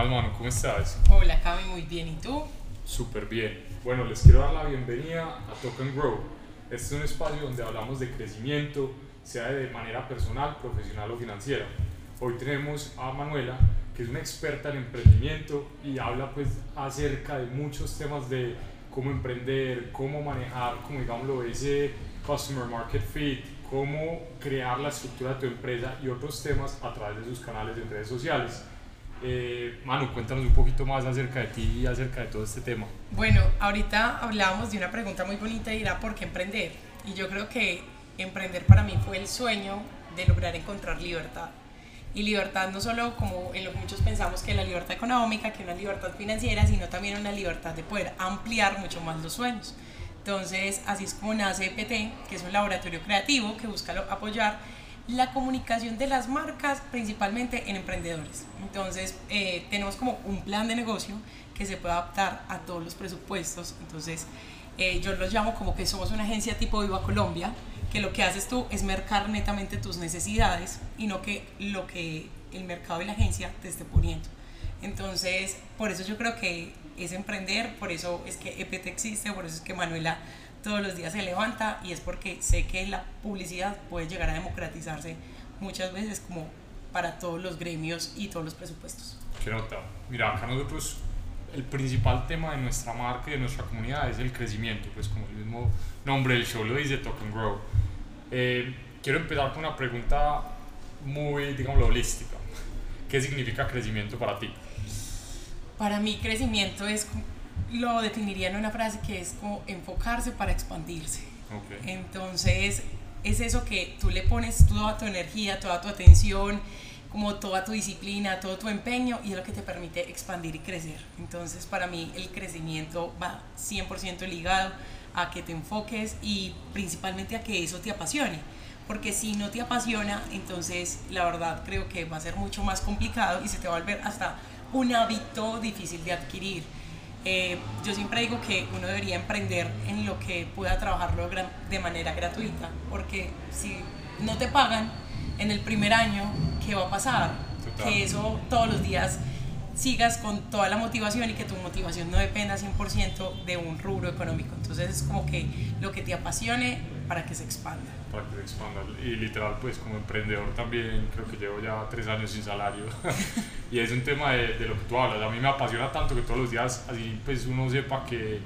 más, mano? ¿Cómo estás? Hola, Cami, muy bien. ¿Y tú? Súper bien. Bueno, les quiero dar la bienvenida a Token Grow. Este es un espacio donde hablamos de crecimiento, sea de manera personal, profesional o financiera. Hoy tenemos a Manuela, que es una experta en emprendimiento y habla pues acerca de muchos temas de cómo emprender, cómo manejar, como digámoslo, ese customer market fit, cómo crear la estructura de tu empresa y otros temas a través de sus canales de redes sociales. Eh, Manu, cuéntanos un poquito más acerca de ti y acerca de todo este tema. Bueno, ahorita hablábamos de una pregunta muy bonita y era ¿por qué emprender? Y yo creo que emprender para mí fue el sueño de lograr encontrar libertad. Y libertad no solo como en lo que muchos pensamos que la libertad económica, que una libertad financiera, sino también una libertad de poder ampliar mucho más los sueños. Entonces, así es como nace EPT, que es un laboratorio creativo que busca apoyar la comunicación de las marcas, principalmente en emprendedores. Entonces, eh, tenemos como un plan de negocio que se puede adaptar a todos los presupuestos. Entonces, eh, yo los llamo como que somos una agencia tipo Viva Colombia, que lo que haces tú es mercar netamente tus necesidades y no que lo que el mercado y la agencia te esté poniendo. Entonces, por eso yo creo que es emprender, por eso es que EPT existe, por eso es que Manuela todos los días se levanta y es porque sé que la publicidad puede llegar a democratizarse muchas veces como para todos los gremios y todos los presupuestos. Qué nota. Mira, acá nosotros el principal tema de nuestra marca y de nuestra comunidad es el crecimiento, pues como el mismo nombre del show lo dice, Token Grow. Eh, quiero empezar con una pregunta muy, digamos, holística. ¿Qué significa crecimiento para ti? Para mí crecimiento es lo definiría en una frase que es como enfocarse para expandirse. Entonces, es eso que tú le pones toda tu energía, toda tu atención, como toda tu disciplina, todo tu empeño y es lo que te permite expandir y crecer. Entonces, para mí el crecimiento va 100% ligado a que te enfoques y principalmente a que eso te apasione. Porque si no te apasiona, entonces la verdad creo que va a ser mucho más complicado y se te va a volver hasta un hábito difícil de adquirir. Eh, yo siempre digo que uno debería emprender en lo que pueda trabajarlo de manera gratuita, porque si no te pagan en el primer año, ¿qué va a pasar? Que eso todos los días sigas con toda la motivación y que tu motivación no dependa 100% de un rubro económico. Entonces es como que lo que te apasione para que se expanda. Para que se expanda. Y literal, pues como emprendedor también creo que llevo ya tres años sin salario. y es un tema de, de, lo que tú hablas. A mí me apasiona tanto que todos los días así pues uno sepa que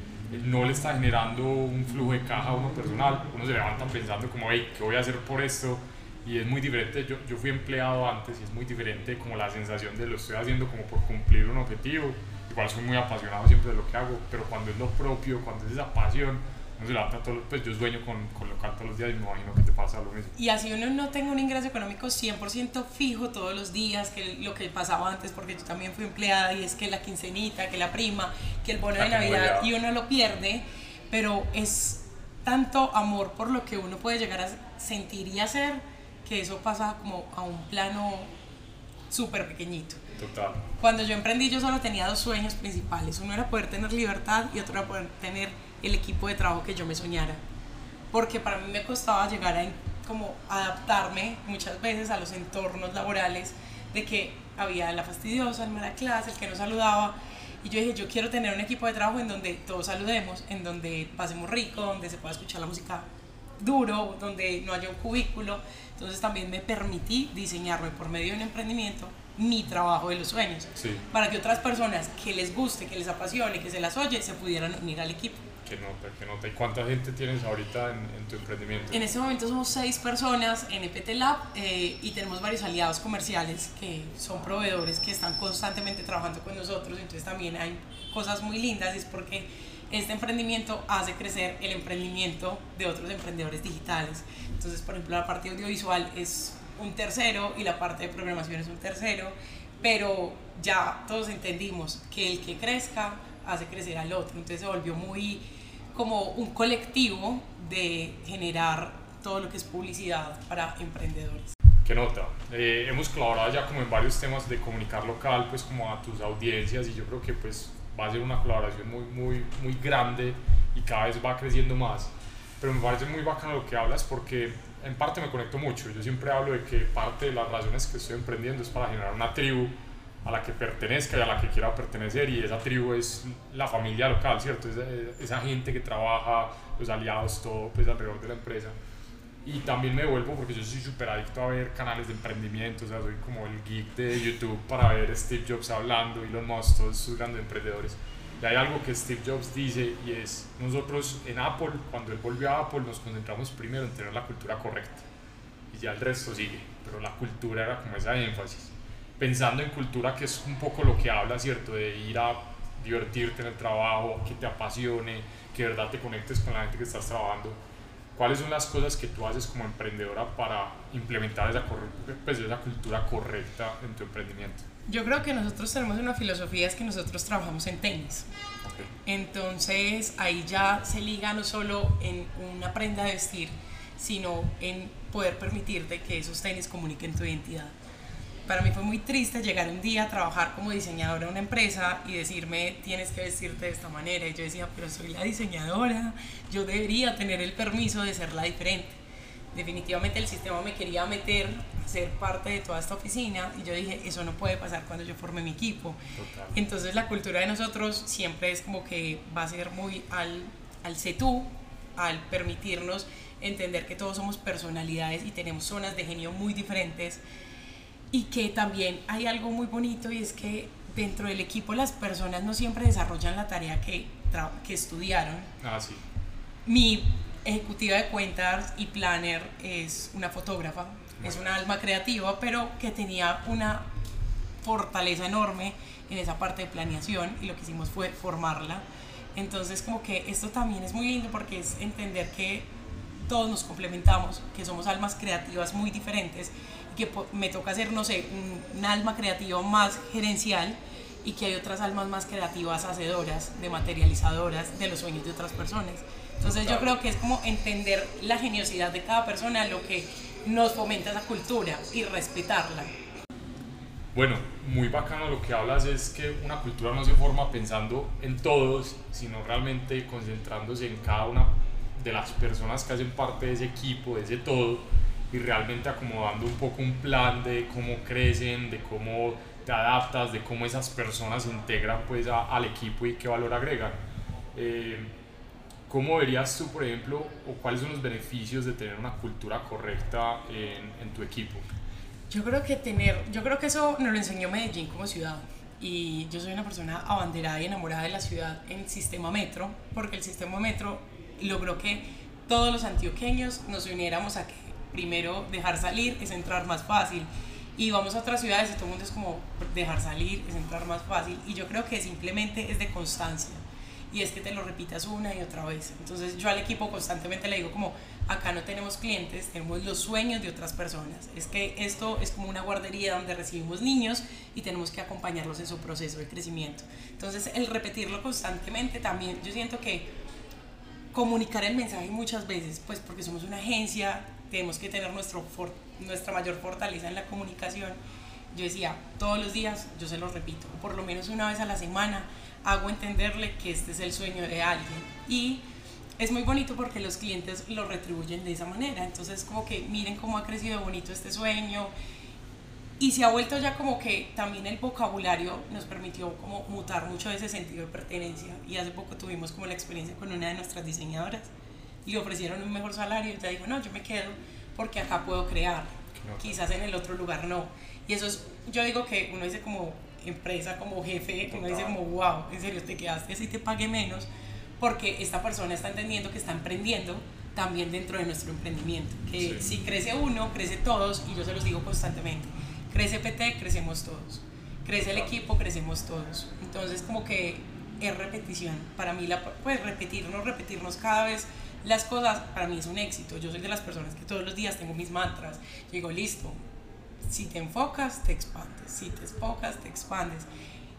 no le está generando un flujo de caja a uno personal. Uno se levanta pensando como, hey, ¿qué voy a hacer por esto? y es muy diferente, yo, yo fui empleado antes y es muy diferente como la sensación de lo estoy haciendo como por cumplir un objetivo, igual soy muy apasionado siempre de lo que hago, pero cuando es lo propio, cuando es esa pasión, no se levanta todo, pues yo sueño con, con lo que todos los días y me imagino que te pasa lo mismo. Y así uno no tenga un ingreso económico 100% fijo todos los días, que lo que pasaba antes, porque yo también fui empleada y es que la quincenita, que la prima, que el bono de Navidad y uno lo pierde, pero es tanto amor por lo que uno puede llegar a sentir y hacer que eso pasa como a un plano súper pequeñito. Total. Cuando yo emprendí yo solo tenía dos sueños principales. Uno era poder tener libertad y otro era poder tener el equipo de trabajo que yo me soñara. Porque para mí me costaba llegar a como adaptarme muchas veces a los entornos laborales de que había la fastidiosa, el mala clase, el que no saludaba. Y yo dije, yo quiero tener un equipo de trabajo en donde todos saludemos, en donde pasemos rico, donde se pueda escuchar la música duro, donde no haya un cubículo. Entonces también me permití diseñarme por medio de un emprendimiento mi trabajo de los sueños, para que otras personas que les guste, que les apasione, que se las oye, se pudieran unir al equipo. Que nota, que nota. ¿Y cuánta gente tienes ahorita en, tu emprendimiento? En este momento somos seis personas en EPT Lab eh, y tenemos varios aliados comerciales que son proveedores que están constantemente trabajando con nosotros. Entonces también hay cosas muy lindas, es porque este emprendimiento hace crecer el emprendimiento de otros emprendedores digitales. Entonces, por ejemplo, la parte audiovisual es un tercero y la parte de programación es un tercero, pero ya todos entendimos que el que crezca hace crecer al otro. Entonces se volvió muy como un colectivo de generar todo lo que es publicidad para emprendedores. ¿Qué nota? Eh, hemos colaborado ya como en varios temas de comunicar local, pues como a tus audiencias y yo creo que pues va a ser una colaboración muy, muy, muy grande y cada vez va creciendo más. Pero me parece muy bacano lo que hablas porque en parte me conecto mucho. Yo siempre hablo de que parte de las razones que estoy emprendiendo es para generar una tribu a la que pertenezca y a la que quiera pertenecer y esa tribu es la familia local, ¿cierto? Esa, esa gente que trabaja, los aliados, todo pues alrededor de la empresa. Y también me vuelvo porque yo soy súper adicto a ver canales de emprendimiento, o sea, soy como el geek de YouTube para ver Steve Jobs hablando, Elon Musk, todos esos grandes emprendedores. Y hay algo que Steve Jobs dice y es, nosotros en Apple, cuando él volvió a Apple, nos concentramos primero en tener la cultura correcta y ya el resto sigue, pero la cultura era como esa énfasis. Pensando en cultura que es un poco lo que habla, ¿cierto? De ir a divertirte en el trabajo, que te apasione, que de verdad te conectes con la gente que estás trabajando ¿Cuáles son las cosas que tú haces como emprendedora para implementar esa, pues, esa cultura correcta en tu emprendimiento? Yo creo que nosotros tenemos una filosofía, es que nosotros trabajamos en tenis. Entonces ahí ya se liga no solo en una prenda de vestir, sino en poder permitirte que esos tenis comuniquen tu identidad para mí fue muy triste llegar un día a trabajar como diseñadora en una empresa y decirme tienes que vestirte de esta manera. Y yo decía, pero soy la diseñadora, yo debería tener el permiso de ser la diferente. Definitivamente el sistema me quería meter a ser parte de toda esta oficina y yo dije, eso no puede pasar cuando yo forme mi equipo. Entonces la cultura de nosotros siempre es como que va a ser muy al, al sé tú, al permitirnos entender que todos somos personalidades y tenemos zonas de genio muy diferentes y que también hay algo muy bonito y es que dentro del equipo las personas no siempre desarrollan la tarea que, que estudiaron. Ah, sí. Mi ejecutiva de cuentas y planner es una fotógrafa, es una alma creativa, pero que tenía una fortaleza enorme en esa parte de planeación y lo que hicimos fue formarla. Entonces como que esto también es muy lindo porque es entender que todos nos complementamos, que somos almas creativas muy diferentes que me toca hacer, no sé, un, alma creativa más gerencial y que hay otras almas más creativas, hacedoras, de materializadoras de los sueños de otras personas. Entonces yo creo que es como entender la geniosidad de cada persona, lo que nos fomenta esa cultura y respetarla. Bueno, muy bacano lo que hablas es que una cultura no se forma pensando en todos, sino realmente concentrándose en cada una de las personas que hacen parte de ese equipo, de ese todo, y realmente acomodando un poco un plan de cómo crecen, de cómo te adaptas, de cómo esas personas se integran pues al equipo y qué valor agregan. Eh, ¿Cómo verías tú, por ejemplo, o cuáles son los beneficios de tener una cultura correcta en, en, tu equipo? Yo creo que tener, yo creo que eso nos lo enseñó Medellín como ciudad. Y yo soy una persona abanderada y enamorada de la ciudad en sistema metro, porque el sistema metro logró que todos los antioqueños nos uniéramos a que primero dejar salir es entrar más fácil. Y vamos a otras ciudades y todo el mundo es como dejar salir es entrar más fácil. Y yo creo que simplemente es de constancia. Y es que te lo repitas una y otra vez. Entonces yo al equipo constantemente le digo como, acá no tenemos clientes, tenemos los sueños de otras personas. Es que esto es como una guardería donde recibimos niños y tenemos que acompañarlos en su proceso de crecimiento. Entonces el repetirlo constantemente también, yo siento que comunicar el mensaje muchas veces, pues porque somos una agencia, tenemos que tener nuestro nuestra mayor fortaleza en la comunicación. Yo decía, todos los días, yo se lo repito, por lo menos una vez a la semana, hago entenderle que este es el sueño de alguien. Y es muy bonito porque los clientes lo retribuyen de esa manera. Entonces, como que miren cómo ha crecido bonito este sueño. Y se ha vuelto ya como que también el vocabulario nos permitió como mutar mucho ese sentido de pertenencia. Y hace poco tuvimos como la experiencia con una de nuestras diseñadoras le ofrecieron un mejor salario, y ella dijo, no, yo me quedo porque acá puedo crear, quizás en el otro lugar no. Y eso es, yo digo que uno dice como empresa, como jefe, uno dice como, wow, en serio, te quedaste así, te pague menos, porque esta persona está entendiendo que está emprendiendo también dentro de nuestro emprendimiento, que si crece uno, crece todos, y yo se los digo constantemente, crece PT, crecemos todos, crece el equipo, crecemos todos. Entonces como que es repetición, para mí la, pues repetirnos, repetirnos cada vez las cosas para mí es un éxito. Yo soy de las personas que todos los días tengo mis mantras. digo, listo, si te enfocas, te expandes. Si te enfocas, te expandes.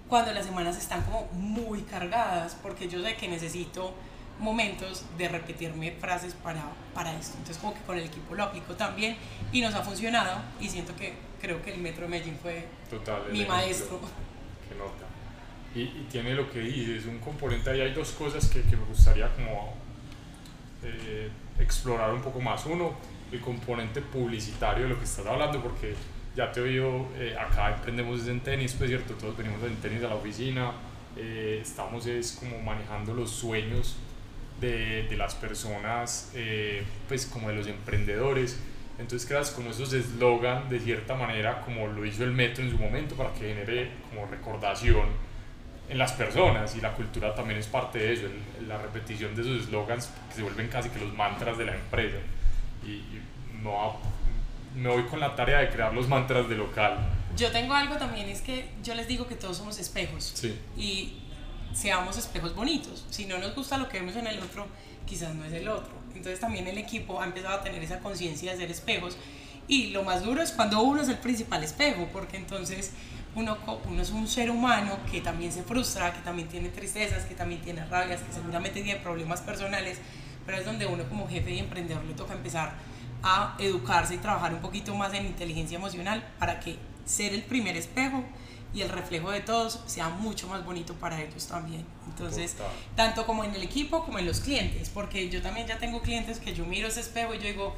Cuando las semanas están como muy cargadas, porque yo sé que necesito momentos de repetirme frases para, para esto. Entonces como que con el equipo lo aplico también y nos ha funcionado y siento que creo que el Metro de Medellín fue mi maestro. Qué nota. Y, y, tiene lo que dices, un componente ahí, hay dos cosas que, que me gustaría como eh, explorar un poco más. Uno, el componente publicitario de lo que estás hablando, porque ya te he oído, eh, acá emprendemos en tenis, pues cierto, todos venimos en tenis a la oficina, eh, estamos es como manejando los sueños de, las personas, eh, pues como de los emprendedores. Entonces creas como esos eslogan de cierta manera, como lo hizo el metro en su momento, para que genere como recordación en las personas y la cultura también es parte de eso, la repetición de esos eslogans que se vuelven casi que los mantras de la empresa. Y, y no, me voy con la tarea de crear los mantras de local. Yo tengo algo también, es que yo les digo que todos somos espejos. Sí. Y seamos espejos bonitos. Si no nos gusta lo que vemos en el otro, quizás no es el otro. Entonces también el equipo ha empezado a tener esa conciencia de ser espejos. Y lo más duro es cuando uno es el principal espejo, porque entonces uno, uno es un ser humano que también se frustra, que también tiene tristezas, que también tiene rabias, que seguramente tiene problemas personales, pero es donde uno como jefe y emprendedor le toca empezar a educarse y trabajar un poquito más en inteligencia emocional para que ser el primer espejo y el reflejo de todos sea mucho más bonito para ellos también. Entonces, tanto como en el equipo como en los clientes, porque yo también ya tengo clientes que yo miro ese espejo y yo digo,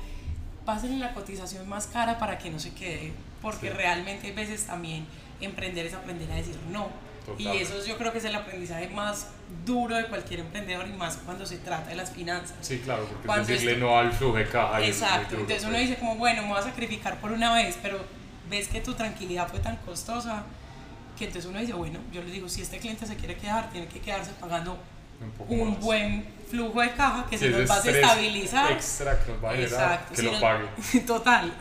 pasen la cotización más cara para que no se quede, porque realmente a veces también emprender es aprender a decir no. Y eso yo creo que es el aprendizaje más duro de cualquier emprendedor y más cuando se trata de las finanzas. Sí, claro, porque decirle no al flujo de caja. Exacto, entonces uno pues. dice como, bueno, me voy a sacrificar por una vez, pero ves que tu tranquilidad fue tan costosa que entonces uno dice, bueno, yo le digo, si este cliente se quiere quedar, tiene que quedarse pagando un, buen flujo de caja que se nos va a estabilizar. Extra que nos va a Exacto, que lo pague. Total,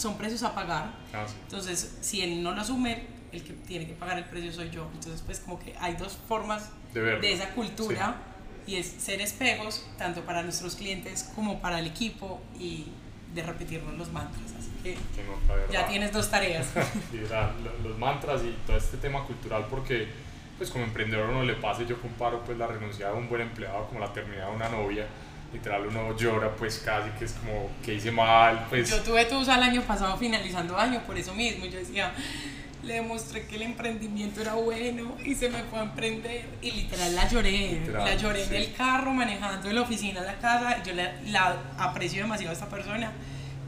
son precios a pagar. Ah, entonces, si él no lo asume, el que tiene que pagar el precio soy yo. Entonces, pues como que hay dos formas de, esa cultura y es ser espejos, tanto para nuestros clientes como para el equipo y de repetirnos los mantras. Así que ya tienes dos tareas. los mantras y todo este tema cultural porque pues como emprendedor uno le pasa, yo comparo pues la renuncia de un buen empleado como la terminada de una novia literal uno llora pues casi que es como que hice mal pues yo tuve tus al año pasado finalizando año por eso mismo yo decía le demostré que el emprendimiento era bueno y se me fue a emprender y literal la lloré, la lloré en el carro manejando de la oficina a la casa, yo la, la, aprecio demasiado a esta persona,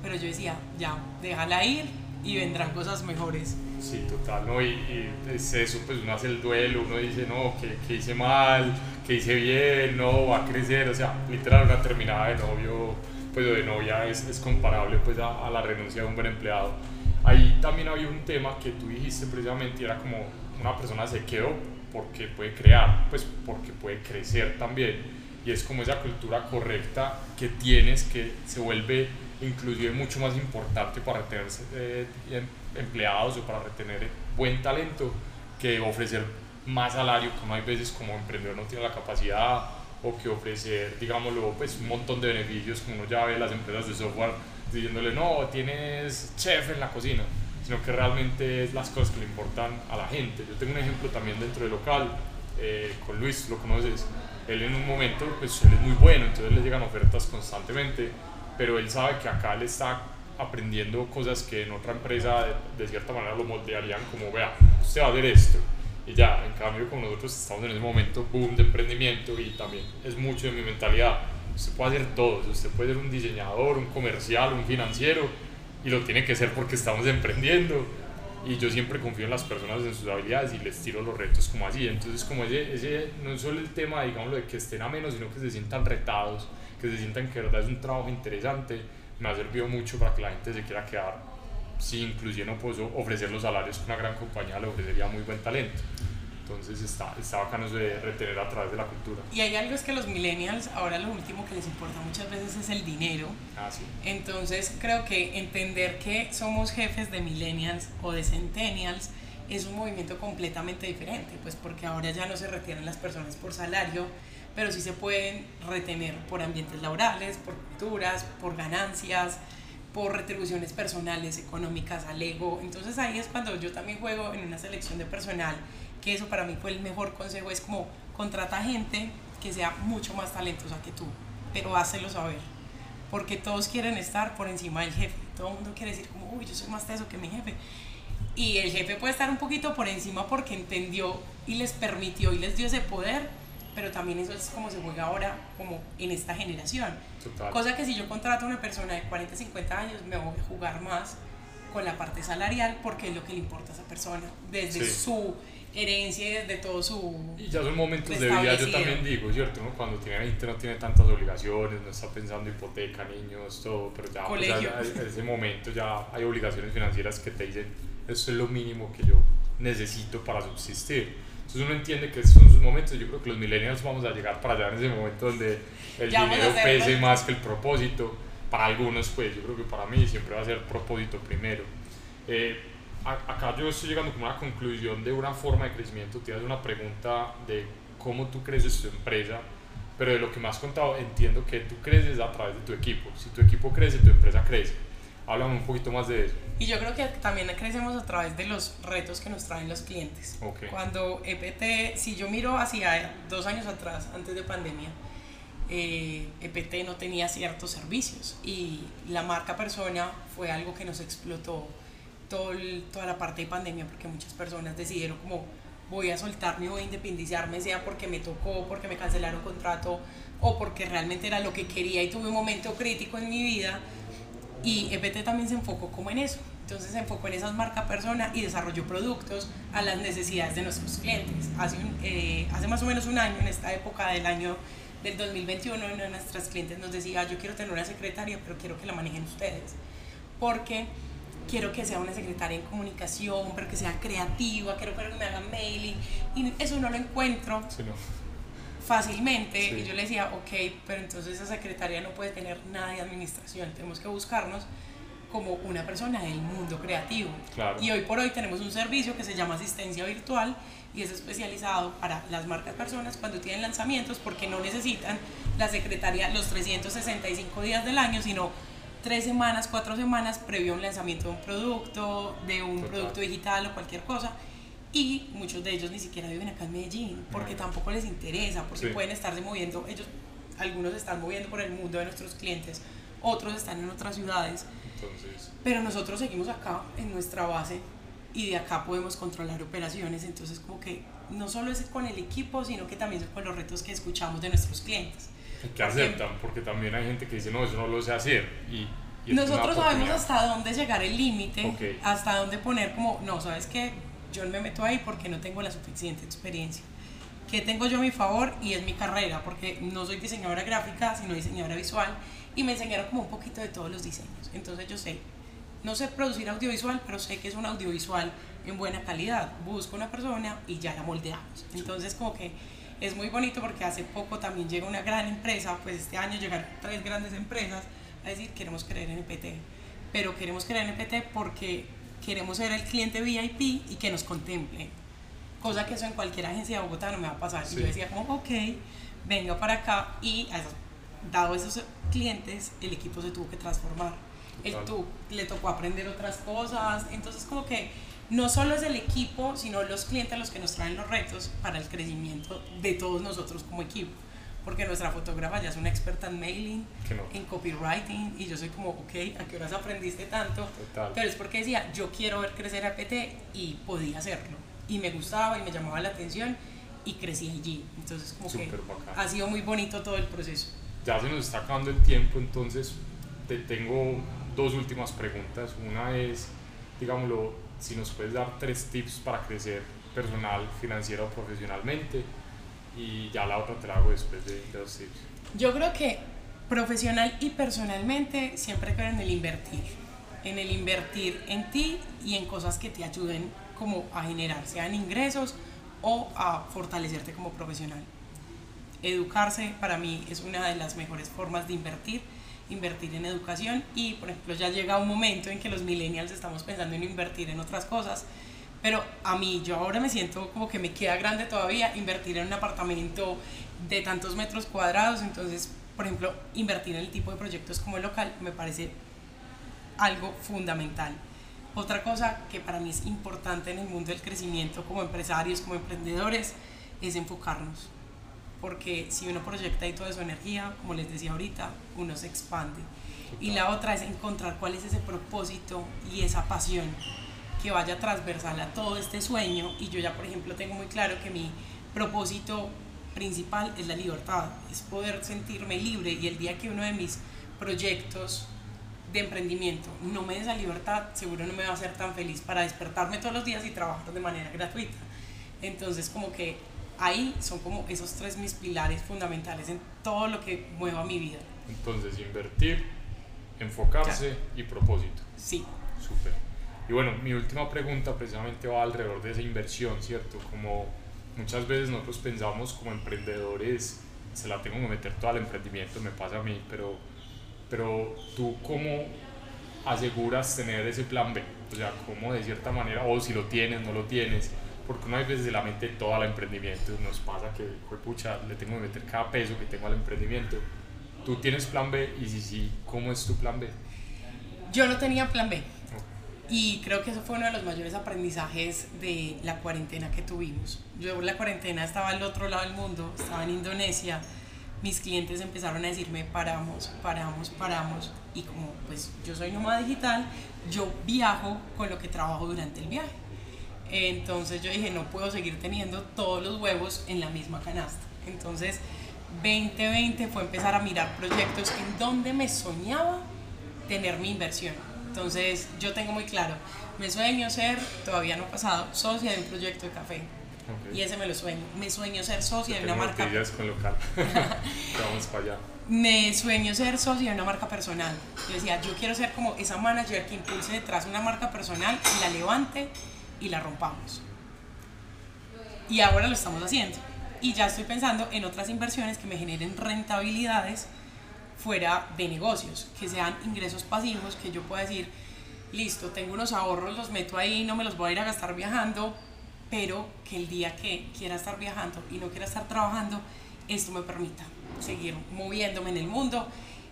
pero yo decía, ya, déjala ir y vendrán cosas mejores. Sí, total, ¿no? Y, y es eso, pues uno hace el duelo, uno dice, no, que, que, hice mal, que hice bien, no, va a crecer, o sea, literal una terminada de novio, pues de novia es, es comparable pues a, a la renuncia de un buen empleado ahí también había un tema que tú dijiste precisamente, era como una persona se quedó porque puede crear, pues porque puede crecer también. Y es como esa cultura correcta que tienes que se vuelve inclusive mucho más importante para retener eh, em, empleados o para retener buen talento que ofrecer más salario, como hay veces como emprendedor no tiene la capacidad o que ofrecer, digámoslo, pues un montón de beneficios como uno ya ve las empresas de software diciéndole, no, tienes chef en la cocina, sino que realmente es las cosas que le importan a la gente. Yo tengo un ejemplo también dentro del local, eh, con Luis, lo conoces, él en un momento, pues él es muy bueno, entonces le llegan ofertas constantemente, pero él sabe que acá le está aprendiendo cosas que en otra empresa de, cierta manera lo moldearían como, vea, usted va a hacer esto. Y ya, en cambio, como nosotros estamos en ese momento, boom, de emprendimiento y también es mucho de mi mentalidad Usted puede hacer todo, usted puede ser un diseñador, un comercial, un financiero, y lo tiene que ser porque estamos emprendiendo. Y yo siempre confío en las personas, en sus habilidades y les tiro los retos como así. Entonces, como ese, ese no es solo el tema, digamos, de que estén a menos, sino que se sientan retados, que se sientan que de verdad es un trabajo interesante, me ha servido mucho para que la gente se quiera quedar. Si inclusive no puedo ofrecer los salarios que una gran compañía le ofrecería muy buen talento. Entonces está, está bacano de retener a través de la cultura. Y hay algo es que los millennials ahora lo último que les importa muchas veces es el dinero. Ah, sí. Entonces creo que entender que somos jefes de millennials o de centennials es un movimiento completamente diferente, pues porque ahora ya no se retienen las personas por salario, pero sí se pueden retener por ambientes laborales, por culturas, por ganancias, por retribuciones personales, económicas, al ego. Entonces ahí es cuando yo también juego en una selección de personal que eso para mí fue el mejor consejo, es como contrata gente que sea mucho más talentosa que tú, pero hácelo saber, porque todos quieren estar por encima del jefe, todo el mundo quiere decir como, uy, yo soy más teso que mi jefe, y el jefe puede estar un poquito por encima porque entendió y les permitió y les dio ese poder, pero también eso es como se juega ahora, como en esta generación. Cosa que si yo contrato a una persona de 40, 50 años, me voy a jugar más con la parte salarial porque es lo que le importa a esa persona, desde su herencia y desde todo su... Y ya son momentos de vida, yo también digo, ¿cierto? ¿no? Cuando tiene 20 no tiene tantas obligaciones, no está pensando hipoteca, niños, todo, pero ya, pues, en ese momento ya hay obligaciones financieras que te dicen, eso es lo mínimo que yo necesito para subsistir. Entonces uno entiende que son sus momentos, yo creo que los millennials vamos a llegar para allá en ese momento donde el dinero pese más que el propósito, para algunos pues, yo creo que para mí siempre va a ser propósito primero. Eh, acá yo estoy llegando como a una conclusión de una forma de crecimiento, te hago una pregunta de cómo tú creces tu empresa, pero de lo que me has contado entiendo que tú creces a través de tu equipo. Si tu equipo crece, tu empresa crece. Háblame un poquito más de eso. Y yo creo que también crecemos a través de los retos que nos traen los clientes. Cuando EPT, si yo miro hacia dos años atrás, antes de pandemia, eh, EPT no tenía ciertos servicios y la marca persona fue algo que nos explotó toda la parte de pandemia porque muchas personas decidieron como voy a soltarme, voy a independizarme, sea porque me tocó, porque me cancelaron contrato o porque realmente era lo que quería y tuve un momento crítico en mi vida. Y EPT también se enfocó como en eso. Entonces se enfocó en esas marcas persona y desarrolló productos a las necesidades de nuestros clientes. Hace, eh, más o menos un año, en esta época del año del 2021, uno de nuestros clientes nos decía, yo quiero tener una secretaria, pero quiero que la manejen ustedes. Porque quiero que sea una secretaria en comunicación, pero que sea creativa, quiero que me haga mailing, y eso no lo encuentro fácilmente. Y yo le decía, ok, pero entonces esa secretaria no puede tener nada de administración, tenemos que buscarnos como una persona del mundo creativo. Y hoy por hoy tenemos un servicio que se llama asistencia virtual y es especializado para las marcas personas cuando tienen lanzamientos porque no necesitan la secretaria los 365 días del año, sino tres semanas, cuatro semanas previo a un lanzamiento de un producto, de un producto digital o cualquier cosa. Y muchos de ellos ni siquiera viven acá en Medellín porque tampoco les interesa, porque pueden estarse moviendo, ellos, algunos están moviendo por el mundo de nuestros clientes, otros están en otras ciudades. Pero nosotros seguimos acá en nuestra base y de acá podemos controlar operaciones. Entonces, como que no solo es con el equipo, sino que también es con los retos que escuchamos de nuestros clientes que aceptan, porque también hay gente que dice, no, eso no lo sé hacer. Y, Nosotros sabemos hasta dónde llegar el límite, hasta dónde poner como, no, sabes que yo me meto ahí porque no tengo la suficiente experiencia. ¿Qué tengo yo a mi favor? Y es mi carrera, porque no soy diseñadora gráfica, sino diseñadora visual, y me enseñaron como un poquito de todos los diseños. Entonces yo sé, no sé producir audiovisual, pero sé que es un audiovisual en buena calidad. Busco una persona y ya la moldeamos. Entonces como que es muy bonito porque hace poco también llega una gran empresa, pues este año llegaron tres grandes empresas a decir queremos creer en EPT, pero queremos creer en EPT porque queremos ser el cliente VIP y que nos contemple, cosa que eso en cualquier agencia de Bogotá no me va a pasar. Y yo decía como, ok, venga para acá y dado esos clientes, el equipo se tuvo que transformar. El, tú, le tocó aprender otras cosas, entonces como que no solo es el equipo, sino los clientes los que nos traen los retos para el crecimiento de todos nosotros como equipo. Porque nuestra fotógrafa ya es una experta en mailing, en copywriting, y yo soy como, ok, ¿a qué horas aprendiste tanto? Pero es porque decía, yo quiero ver crecer a PT y podía hacerlo. Y me gustaba y me llamaba la atención y crecí allí. Entonces, como que ha sido muy bonito todo el proceso. Ya se nos está acabando el tiempo, entonces te tengo dos últimas preguntas. Una es, digámoslo, si nos puedes dar tres tips para crecer personal, financiero o profesionalmente. Y ya la otra te la hago después de, los tips. Yo creo que profesional y personalmente siempre creo en el invertir. En el invertir en ti y en cosas que te ayuden como a generar, sean ingresos o a fortalecerte como profesional. Educarse para mí es una de las mejores formas de invertir invertir en educación y, por ejemplo, ya llega un momento en que los millennials estamos pensando en invertir en otras cosas, pero a mí yo ahora me siento como que me queda grande todavía invertir en un apartamento de tantos metros cuadrados, entonces, por ejemplo, invertir en el tipo de proyectos como el local me parece algo fundamental. Otra cosa que para mí es importante en el mundo del crecimiento como empresarios, como emprendedores, es enfocarnos porque si uno proyecta ahí toda su energía, como les decía ahorita, uno se expande. Y la otra es encontrar cuál es ese propósito y esa pasión que vaya transversal a todo este sueño. Y yo ya, por ejemplo, tengo muy claro que mi propósito principal es la libertad, es poder sentirme libre y el día que uno de mis proyectos de emprendimiento no me dé esa libertad, seguro no me va a hacer tan feliz para despertarme todos los días y trabajar de manera gratuita. Entonces, como que ahí son como esos tres mis pilares fundamentales en todo lo que mueva mi vida. Entonces, invertir, enfocarse y propósito. Sí. Súper. Y bueno, mi última pregunta precisamente va alrededor de esa inversión, ¿cierto? Como muchas veces nosotros pensamos como emprendedores, se la tengo que meter todo al emprendimiento, me pasa a mí, pero, pero tú cómo aseguras tener ese plan B? O sea, cómo de cierta manera, o si lo tienes, no lo tienes, porque una vez se la mete todo al emprendimiento, nos pasa que, pucha, le tengo que meter cada peso que tengo al emprendimiento. ¿Tú tienes plan B? Y si sí, ¿cómo es tu plan B? Yo no tenía plan B. Y creo que eso fue uno de los mayores aprendizajes de la cuarentena que tuvimos. Yo en la cuarentena estaba al otro lado del mundo, estaba en Indonesia. Mis clientes empezaron a decirme paramos, paramos, paramos. Y como pues yo soy nómada digital, yo viajo con lo que trabajo durante el viaje. Entonces yo dije, no puedo seguir teniendo todos los huevos en la misma canasta. Entonces 2020 fue empezar a mirar proyectos en donde me soñaba tener mi inversión. Entonces yo tengo muy claro, me sueño ser, todavía no ha pasado, socia de un proyecto de café. Y ese me lo sueño. Me sueño ser socia de una marca. con local. Vamos para allá. Me sueño ser socia de una marca personal. Yo decía, yo quiero ser como esa manager que impulse detrás una marca personal y la levante y la rompamos. Y ahora lo estamos haciendo. Y ya estoy pensando en otras inversiones que me generen rentabilidades fuera de negocios, que sean ingresos pasivos, que yo pueda decir, listo, tengo unos ahorros, los meto ahí, no me los voy a ir a gastar viajando, pero que el día que quiera estar viajando y no quiera estar trabajando, esto me permita seguir moviéndome en el mundo.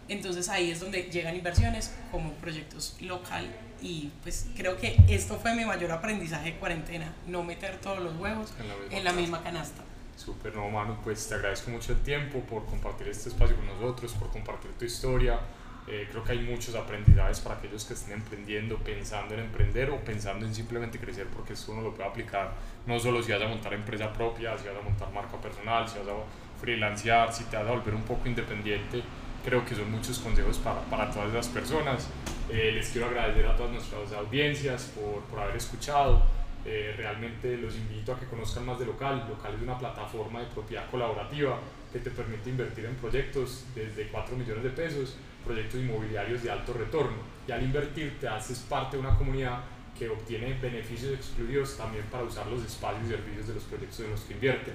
Entonces ahí es donde llegan inversiones como proyectos local y pues creo que esto fue mi mayor aprendizaje de cuarentena, no meter todos los huevos en la misma, canasta. Súper, no, Manu, pues te agradezco mucho el tiempo por compartir este espacio con nosotros, por compartir tu historia. Eh, creo que hay muchos aprendizajes para aquellos que estén emprendiendo, pensando en emprender o pensando en simplemente crecer, porque esto uno lo puede aplicar no solo si vas a montar empresa propia, si vas a montar marca personal, si vas a freelancear, si te vas a volver un poco independiente. Creo que son muchos consejos para, para todas las personas. Eh, les quiero agradecer a todas nuestras audiencias por, por haber escuchado. Eh, realmente los invito a que conozcan más de Local. Local es una plataforma de propiedad colaborativa que te permite invertir en proyectos desde 4 millones de pesos, proyectos inmobiliarios de alto retorno. Y al invertir te haces parte de una comunidad que obtiene beneficios excluidos también para usar los espacios y servicios de los proyectos en los que invierten.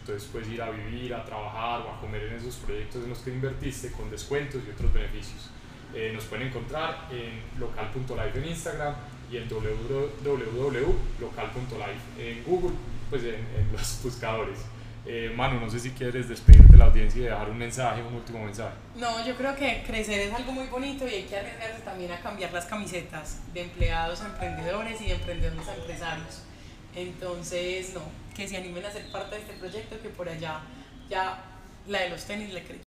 Entonces puedes ir a vivir, a trabajar o a comer en esos proyectos en los que invertiste con descuentos y otros beneficios. Eh, nos pueden encontrar en local.life en Instagram y en www.local.life en Google, pues en, los buscadores. Eh, Manu, no sé si quieres despedirte de la audiencia y dejar un mensaje, un último mensaje. No, yo creo que crecer es algo muy bonito y hay que arriesgarse también a cambiar las camisetas de empleados a emprendedores y de emprendedores a empresarios. Entonces, no, que se animen a ser parte de este proyecto que por allá ya la de los tenis le creyó.